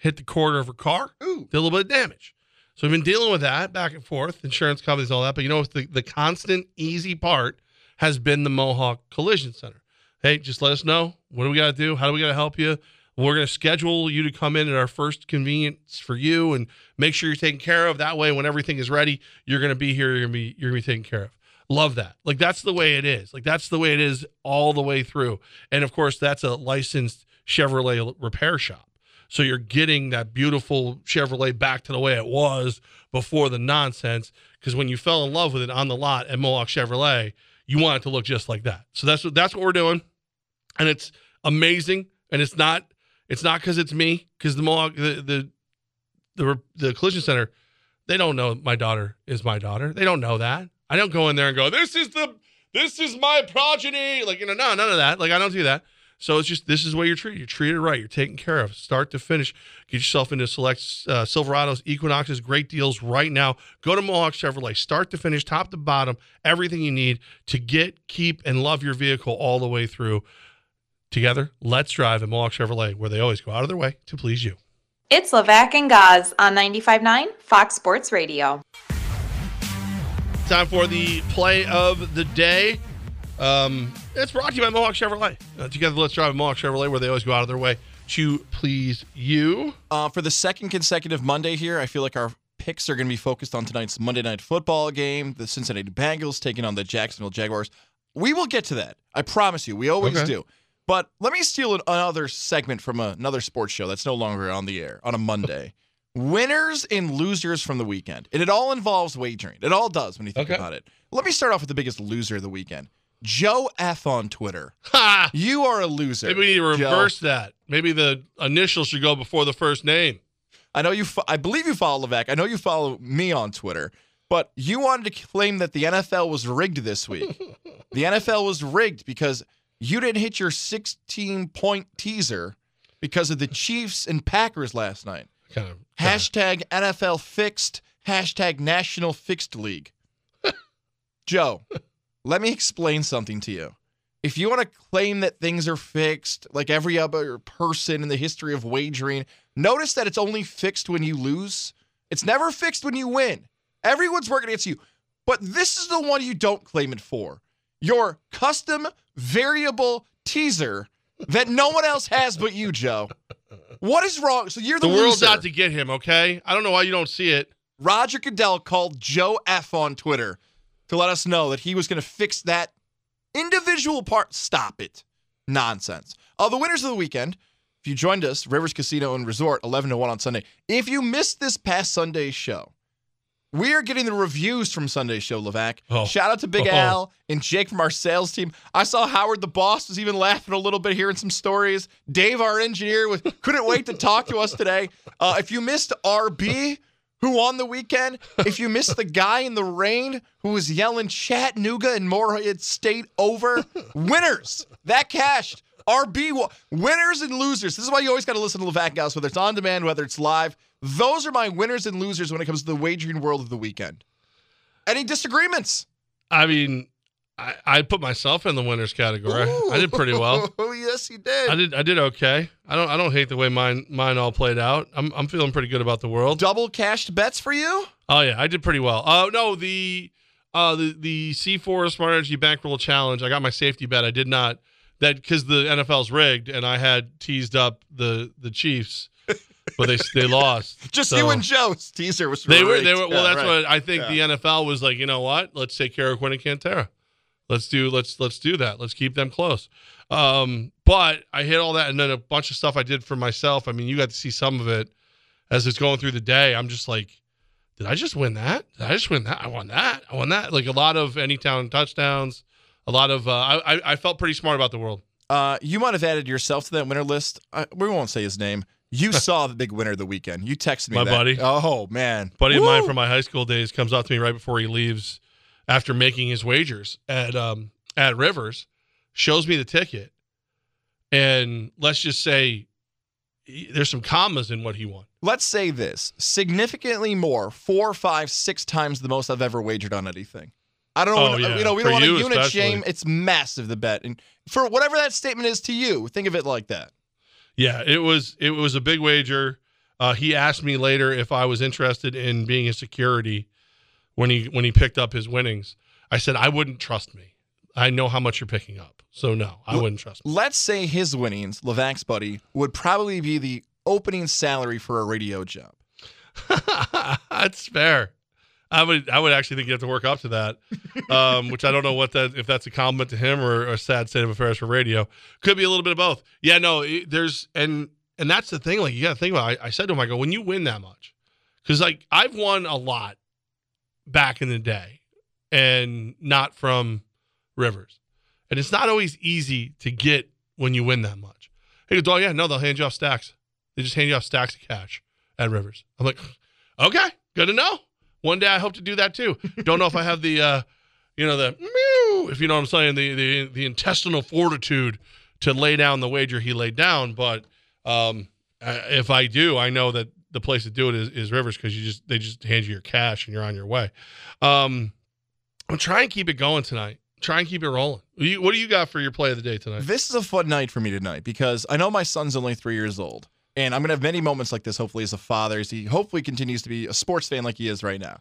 hit the corner of her car, Ooh. did a little bit of damage. So we've been dealing with that back and forth, insurance companies, all that. But you know, the, the constant easy part has been the Mohawk Collision Center. Hey, just let us know. What do we got to do? How do we got to help you? We're going to schedule you to come in at our first convenience for you and make sure you're taken care of. That way, when everything is ready, you're going to be here. You're going to be you're going to be taken care of. Love that. Like that's the way it is. Like that's the way it is all the way through. And of course, that's a licensed Chevrolet repair shop. So you're getting that beautiful Chevrolet back to the way it was before the nonsense. Because when you fell in love with it on the lot at Mohawk Chevrolet, you want it to look just like that. So that's what that's what we're doing, and it's amazing. And it's not it's not because it's me. Because the Mohawk the, the the the collision center, they don't know my daughter is my daughter. They don't know that. I don't go in there and go, this is the this is my progeny. Like you know, no, none of that. Like I don't do that. So it's just this is where you're treated. You're treated right. You're taken care of, start to finish. Get yourself into select uh, Silverados, Equinoxes, great deals right now. Go to Mohawk Chevrolet, start to finish, top to bottom, everything you need to get, keep, and love your vehicle all the way through. Together, let's drive at Mohawk Chevrolet, where they always go out of their way to please you. It's Levac and Gaz on 95.9 Fox Sports Radio. Time for the play of the day. Um, it's brought to you by Mohawk Chevrolet. Uh, together, let's drive Mohawk Chevrolet, where they always go out of their way to please you. Uh, for the second consecutive Monday here, I feel like our picks are going to be focused on tonight's Monday night football game, the Cincinnati Bengals taking on the Jacksonville Jaguars. We will get to that. I promise you. We always Okay. do. But let me steal an- another segment from another sports show that's no longer on the air on a Monday. Winners and losers from the weekend. And it all involves wagering. It all does when you think Okay. about it. Let me start off with the biggest loser of the weekend. Joe F on Twitter. Ha! You are a loser. Maybe we need to Joe. reverse that. Maybe the initials should go before the first name. I know you. Fo- I believe you follow Levac. I know you follow me on Twitter, but you wanted to claim that the NFL was rigged this week. the NFL was rigged because you didn't hit your 16 point teaser because of the Chiefs and Packers last night. Kind of. Hashtag NFL fixed. Hashtag National Fixed League. Joe, let me explain something to you. If you want to claim that things are fixed, like every other person in the history of wagering, notice that it's only fixed when you lose. It's never fixed when you win. Everyone's working against you. But this is the one you don't claim it for your custom variable teaser that no one else has but you, Joe. What is wrong? So you're the, The world's out to get him, okay? I don't know why you don't see it. Roger Goodell called Joe F on Twitter to let us know that he was going to fix that individual part. Stop it. Nonsense. Uh, the winners of the weekend, if you joined us, Rivers Casino and Resort, 11 to 1 on Sunday. If you missed this past Sunday's show, we are getting the reviews from Sunday's show, Levac. Oh. Shout out to Big Oh. Al and Jake from our sales team. I saw Howard the boss was even laughing a little bit, hearing some stories. Dave, our engineer, was couldn't wait to talk to us today. Uh, if you missed RB, who on the weekend, if you missed the guy in the rain who was yelling Chattanooga and Morehead State over, winners that cashed. RB winners and losers. This is why you always got to listen to Levac Gaz, whether it's on demand, whether it's live. Those are my winners and losers when it comes to the wagering world of the weekend. Any disagreements? I mean, I, I put myself in the winners category. I did pretty well. Oh yes, you did. I did I did okay. I don't I don't hate the way mine mine all played out. I'm I'm feeling pretty good about the world. Double cashed bets for you. Oh yeah, I did pretty well. Oh no, the uh the the C4 Smart Energy Bankroll Challenge. I got my safety bet. I did not that because the NFL's rigged and I had teased up the the Chiefs, but they they lost. Just So- you and Joe's teaser was. They were they were well. Yeah, that's right. what I think. The NFL was like. You know what? Let's take care of Quinn and Cantera. Let's do let's let's do that. Let's keep them close. Um, but I hit all that, and then a bunch of stuff I did for myself. I mean, you got to see some of it as it's going through the day. I'm just like, did I just win that? Did I just win that? I won that. I won that. Like a lot of anytime touchdowns. A lot of uh, I I- felt pretty smart about the world. Uh, you might have added yourself to that winner list. I, we won't say his name. You saw the big winner of the weekend. You texted me My that. buddy. Oh man, buddy of mine from my high school days comes up to me right before he leaves after making his wagers at um at Rivers, shows me the ticket, and let's just say there's some commas in what he won. Let's say this: significantly more, four, five, six times the most I've ever wagered on anything. I don't know. Oh, yeah. You know, we For don't want to unit especially. shame. It's massive the bet, and for whatever that statement is to you, think of it like that. Yeah, it was it was a big wager. Uh, he asked me later if I was interested in being a security when he when he picked up his winnings. I said I wouldn't trust me. I know how much you're picking up, so no, I wouldn't trust me. Let's say his winnings, Levac's buddy, would probably be the opening salary for a radio job. That's fair. I would I would actually think you have to work up to that, um, which I don't know what that if that's a compliment to him or a sad state of affairs for radio. Could be a little bit of both. Yeah, no, it- there's and and that's the thing. Like you got to think about. It. I, I said to him, I go, when you win that much, because like I've won a lot back in the day, and not from Rivers, and it's not always easy to get when you win that much. He goes, oh yeah, no, they'll hand you off stacks. They just hand you off stacks of cash at Rivers. I'm like, okay, good to know. One day I hope to do that too. Don't know if I have the, uh, you know, the meow, if you know what I'm saying, the the the intestinal fortitude to lay down the wager he laid down. But um, if I do, I know that the place to do it is, is Rivers because you just they just hand you your cash and you're on your way. Um, I'm trying to keep it going tonight. Try and keep it rolling. What do you, what do you got for your play of the day tonight? This is a fun night for me tonight because I know my son's only three years old. And I'm going to have many moments like this, hopefully, as a father, as he hopefully continues to be a sports fan like he is right now.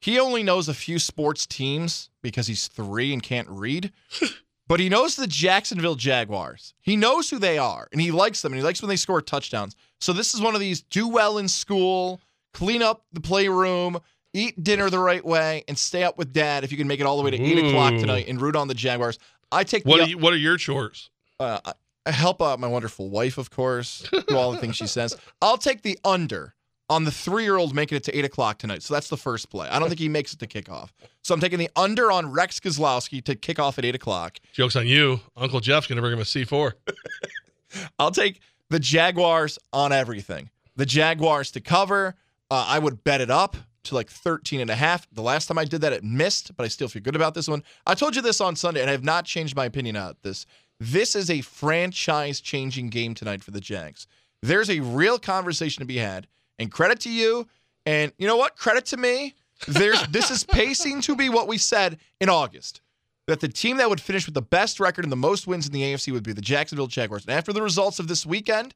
He only knows a few sports teams because he's three and can't read, but he knows the Jacksonville Jaguars. He knows who they are and he likes them and he likes when they score touchdowns. So this is one of these do well in school, clean up the playroom, eat dinner the right way, and stay up with dad if you can make it all the way to 8 o'clock tonight and root on the Jaguars. I take What the are you, what are your chores? uh, I help out my wonderful wife, of course, do all the things she says. I'll take the under on the three year old making it to eight o'clock tonight. So that's the first play. I don't think he makes it to kickoff. So I'm taking the under on Rex Kozlowski to kick off at eight o'clock. Jokes on you. Uncle Jeff's gonna bring him a C4. I'll take the Jaguars on everything. The Jaguars to cover. Uh, I would bet it up to like 13 and a half. The last time I did that, it missed, but I still feel good about this one. I told you this on Sunday, and I have not changed my opinion on this. This is a franchise changing game tonight for the Jags. There's a real conversation to be had, and credit to you. And you know what? Credit to me. There's this is pacing to be what we said in August that the team that would finish with the best record and the most wins in the AFC would be the Jacksonville Jaguars. And after the results of this weekend,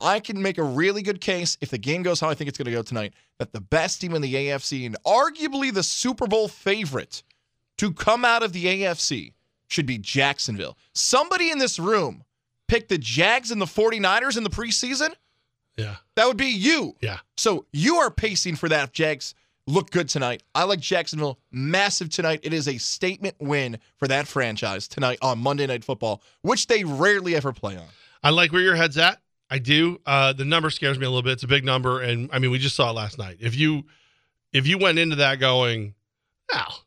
I can make a really good case if the game goes how I think it's going to go tonight that the best team in the AFC and arguably the Super Bowl favorite to come out of the AFC should be Jacksonville. Somebody in this room picked the Jags and the 49ers in the preseason. Yeah. That would be you. Yeah. So you are pacing for that Jags look good tonight. I like Jacksonville massive tonight. It is a statement win for that franchise tonight on Monday Night Football, which they rarely ever play on. I like where your head's at. I do. Uh, the number scares me a little bit. It's a big number, and I mean, we just saw it last night. If you if you went into that going, oh,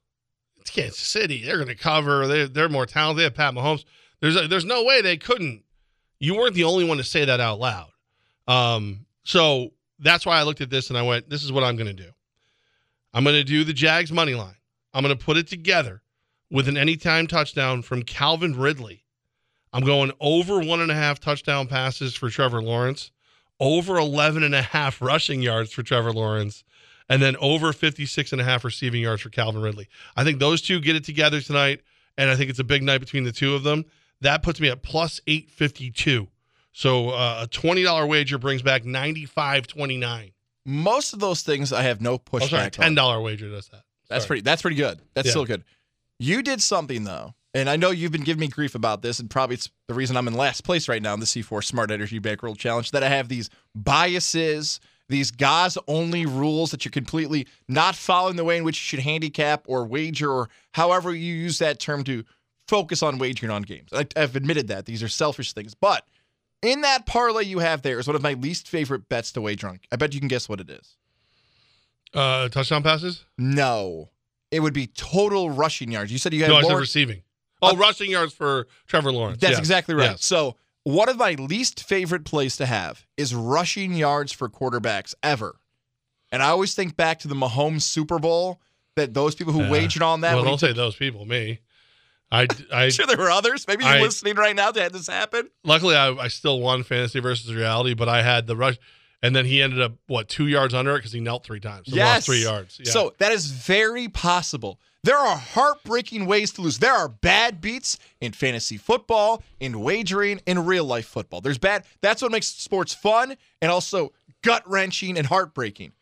it's Kansas City, they're going to cover. They they're more talented. They have Pat Mahomes. There's a, there's no way they couldn't. You weren't the only one to say that out loud. Um, so that's why I looked at this and I went, this is what I'm going to do. I'm going to do the Jags money line. I'm going to put it together with an anytime touchdown from Calvin Ridley. I'm going over one and a half touchdown passes for Trevor Lawrence, over 11 and a half rushing yards for Trevor Lawrence, and then over 56 and a half receiving yards for Calvin Ridley. I think those two get it together tonight, and I think it's a big night between the two of them. That puts me at plus 852. So uh, a $20 wager brings back 95.29. Most of those things I have no Oh, sorry, pushback $10 wager does that. That's pretty. That's pretty good. That's Yeah. still good. You did something though, and I know you've been giving me grief about this, and probably it's the reason I'm in last place right now in the C4 Smart Energy Bankroll Challenge. That I have these biases, these guys only rules that you're completely not following the way in which you should handicap or wager, or however you use that term to focus on wagering on games. I, I've admitted that these are selfish things, but in that parlay you have there is one of my least favorite bets to wager on. I bet you can guess what it is. Uh, touchdown passes? No. It would be total rushing yards. You said you had No, I said receiving. Oh, rushing yards for Trevor Lawrence. That's exactly right. Yes. So, one of my least favorite plays to have is rushing yards for quarterbacks ever. And I always think back to the Mahomes Super Bowl that those people who Yeah. wagered on that. Well, when he don't say those people. Me. I, I sure, there were others. Maybe you're I- listening right now to have this happen. luckily I, I still won fantasy versus reality, but I had the rush, and then he ended up what two yards under it because he knelt three times. So yes. lost three yards. Yeah. So that is very possible. There are heartbreaking ways to lose. There are bad beats in fantasy football, in wagering, in real life football. There's bad. That's what makes sports fun and also gut wrenching and heartbreaking.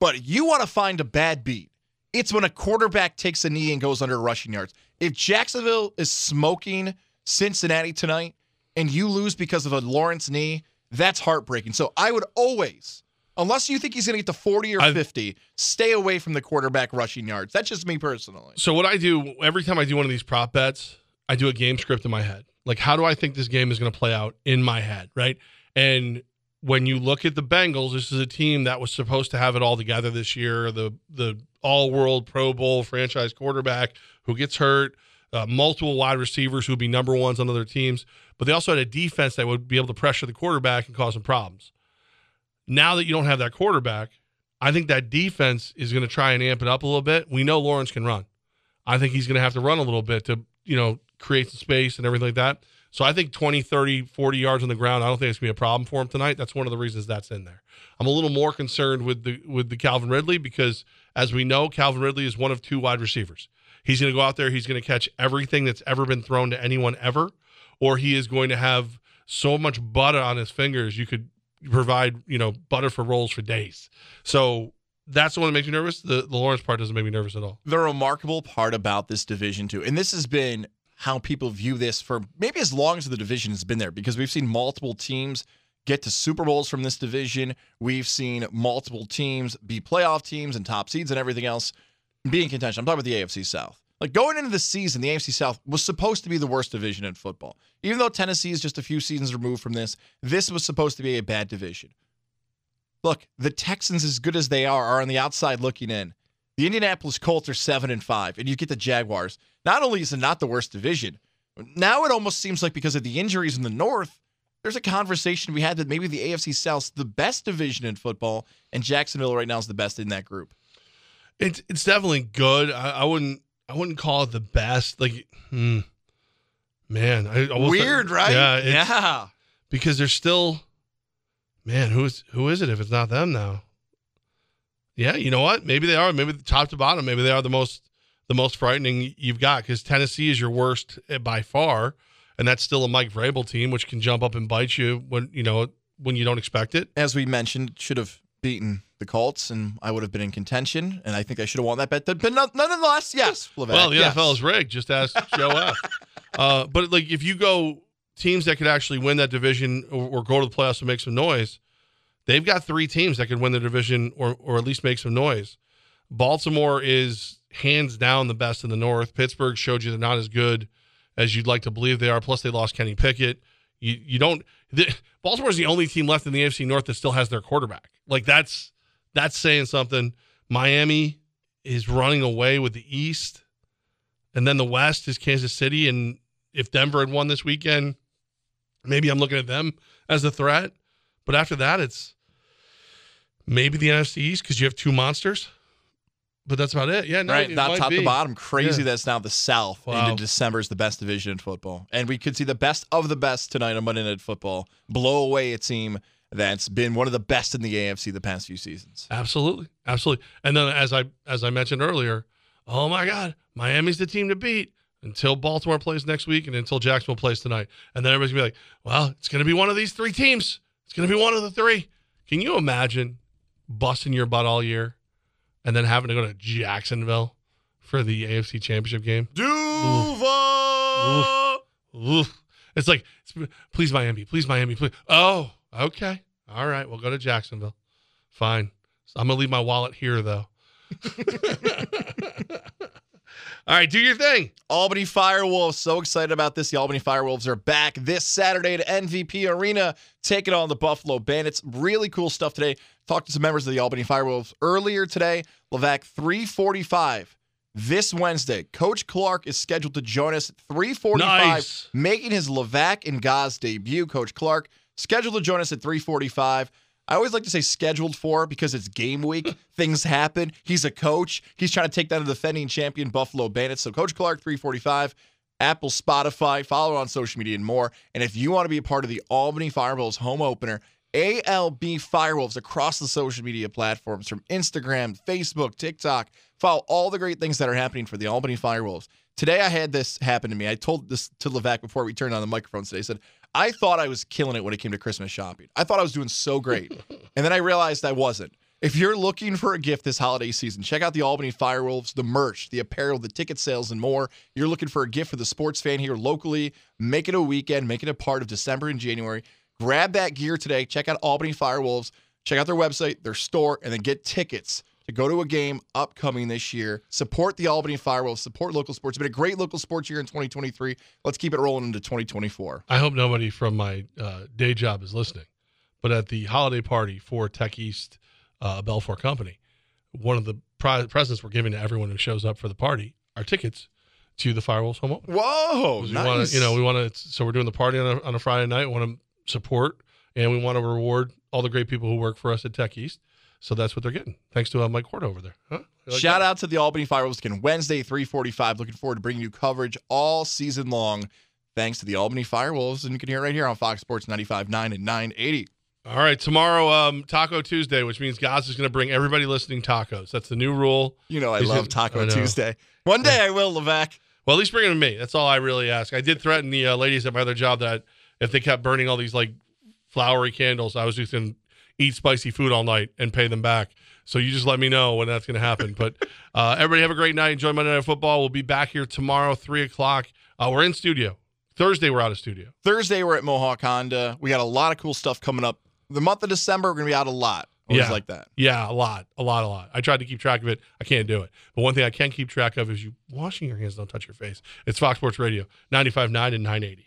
But you want to find a bad beat. It's when a quarterback takes a knee and goes under rushing yards. If Jacksonville is smoking Cincinnati tonight and you lose because of a Lawrence knee, that's heartbreaking. So I would always, unless you think he's going to get to 40 or I've- 50, stay away from the quarterback rushing yards. That's just me personally. So what I do every time I do one of these prop bets, I do a game script in my head. Like how do I think this game is going to play out in my head, right? And when you look at the Bengals, this is a team that was supposed to have it all together this year, the the all-world Pro Bowl franchise quarterback who gets hurt, uh, multiple wide receivers who would be number ones on other teams, but they also had a defense that would be able to pressure the quarterback and cause some problems. Now that you don't have that quarterback, I think that defense is going to try and amp it up a little bit. We know Lawrence can run. I think he's going to have to run a little bit to, you know, create some space and everything like that. So I think 20, 30, 40 yards on the ground, I don't think it's going to be a problem for him tonight. That's one of the reasons that's in there. I'm a little more concerned with the with the Calvin Ridley because as we know, Calvin Ridley is one of two wide receivers. He's going to go out there, he's going to catch everything that's ever been thrown to anyone ever, or he is going to have so much butter on his fingers you could provide, you know, butter for rolls for days. So that's the one that makes me nervous. The the Lawrence part doesn't make me nervous at all. the remarkable part about this division too, and this has been how people view this for maybe as long as the division has been there, because we've seen multiple teams get to Super Bowls from this division. We've seen multiple teams be playoff teams and top seeds and everything else be in contention. I'm talking about the AFC South. Like going into the season, the AFC South was supposed to be the worst division in football. Even though Tennessee is just a few seasons removed from this, this was supposed to be a bad division. Look, the Texans, as good as they are, are on the outside looking in. The Indianapolis Colts are seven and five, and you get the Jaguars. Not only is it not the worst division, now it almost seems like because of the injuries in the North, there's a conversation we had that maybe the AFC South's the best division in football, and Jacksonville right now is the best in that group. It's it's definitely good. I, I wouldn't I wouldn't call it the best. Like, hmm, man, I almost- Weird, right? Yeah, yeah. because there's still, man, who's who is it if it's not them now? Yeah, you know what? Maybe they are. Maybe top to bottom, maybe they are the most the most frightening you've got because Tennessee is your worst eh, by far, and that's still a Mike Vrabel team, which can jump up and bite you when you know when you don't expect it. As we mentioned, should have beaten the Colts, and I would have been in contention, and I think I should have won that bet. But none- nonetheless, yes, Levac, Well, the yes. NFL is rigged. Just ask Joe F. Uh, but like, if you go teams that could actually win that division or, or go to the playoffs and make some noise, they've got three teams that could win the division or or at least make some noise. Baltimore is hands down the best in the North. Pittsburgh showed you they're not as good as you'd like to believe they are. Plus, they lost Kenny Pickett. You you don't. The, Baltimore's the only team left in the AFC North that still has their quarterback. Like that's that's saying something. Miami is running away with the East, and then the West is Kansas City. And if Denver had won this weekend, maybe I'm looking at them as a threat. But after that, it's maybe the NFC East because you have two monsters. But that's about it. Yeah, no, right, not top be. to bottom. Crazy Yeah. that's now the South Wow. into December is the best division in football, and we could see the best of the best tonight on Monday Night Football blow away a team that's been one of the best in the AFC the past few seasons. Absolutely, absolutely. And then as I as I mentioned earlier, oh my God, Miami's the team to beat until Baltimore plays next week and until Jacksonville plays tonight. And then everybody's gonna be like, well, it's gonna be one of these three teams. It's gonna be one of the three. Can you imagine busting your butt all year and then having to go to Jacksonville for the AFC Championship game? Duval. Oof. It's like, please Miami, please Miami, please. Oh, okay, all right, we'll go to Jacksonville. Fine. So I'm gonna leave my wallet here though. all right, do your thing. Albany Firewolves. So excited about this. The Albany Firewolves are back this Saturday at MVP Arena, taking on the Buffalo Bandits. Really cool stuff today. Talked to some members of the Albany Firewolves earlier today. Levac 345 this Wednesday. Coach Clark is scheduled to join us at 345, Nice. making his Levac and Gaz debut. Coach Clark scheduled to join us at 345. I always like to say scheduled for because it's game week. Things happen. He's a coach. He's trying to take down the defending champion Buffalo Bandits. So Coach Clark 345, Apple, Spotify, follow on social media and more. And if you want to be a part of the Albany Firewolves home opener, ALB Firewolves across the social media platforms from Instagram, Facebook, TikTok. Follow all the great things that are happening for the Albany Firewolves. Today I had this happen to me. I told this to Levac before we turned on the microphones today. I said, I thought I was killing it when it came to Christmas shopping. I thought I was doing so great. And then I realized I wasn't. If you're looking for a gift this holiday season, check out the Albany Firewolves, the merch, the apparel, the ticket sales, and more. You're looking for a gift for the sports fan here locally. Make it a weekend, make it a part of December and January. Grab that gear today. Check out Albany Firewolves. Check out their website, their store, and then get tickets to go to a game upcoming this year. Support the Albany Firewolves. Support local sports. It's been a great local sports year in 2023. Let's keep it rolling into 2024. I hope nobody from my uh, day job is listening, but at the holiday party for Tech East, uh, Belfour Company, one of the pri- presents we're giving to everyone who shows up for the party are tickets to the Firewolves home opener. Whoa, nice. want to, you know, we want to. So we're doing the party on a, on a Friday night. We want to support and we want to reward all the great people who work for us at Tech East. So that's what they're getting. Thanks to uh, Mike Cord over there. Huh? Like Shout that? out to the Albany Firewolves again. Wednesday, 345. Looking forward to bringing you coverage all season long. Thanks to the Albany Firewolves. And you can hear it right here on Fox Sports 95.9 and 980. All right, tomorrow, um, Taco Tuesday, which means Gaz is going to bring everybody listening tacos. That's the new rule. You know I He's love gonna- Taco I. Tuesday. One day I will, Levac. Well, at least bring them to me. That's all I really ask. I did threaten the uh, ladies at my other job that if they kept burning all these like flowery candles, I was just going to eat spicy food all night and pay them back. So you just let me know when that's going to happen. But uh, everybody have a great night. Enjoy Monday Night Football. We'll be back here tomorrow, three o'clock. Uh, we're in studio. Thursday, we're out of studio. Thursday, we're at Mohawk Honda. We got a lot of cool stuff coming up. The month of December, we're going to be out a lot. Always Yeah. like that. Yeah, a lot, a lot, a lot. I tried to keep track of it. I can't do it. But one thing I can keep track of is you washing your hands. Don't touch your face. It's Fox Sports Radio, 95.9 and 980.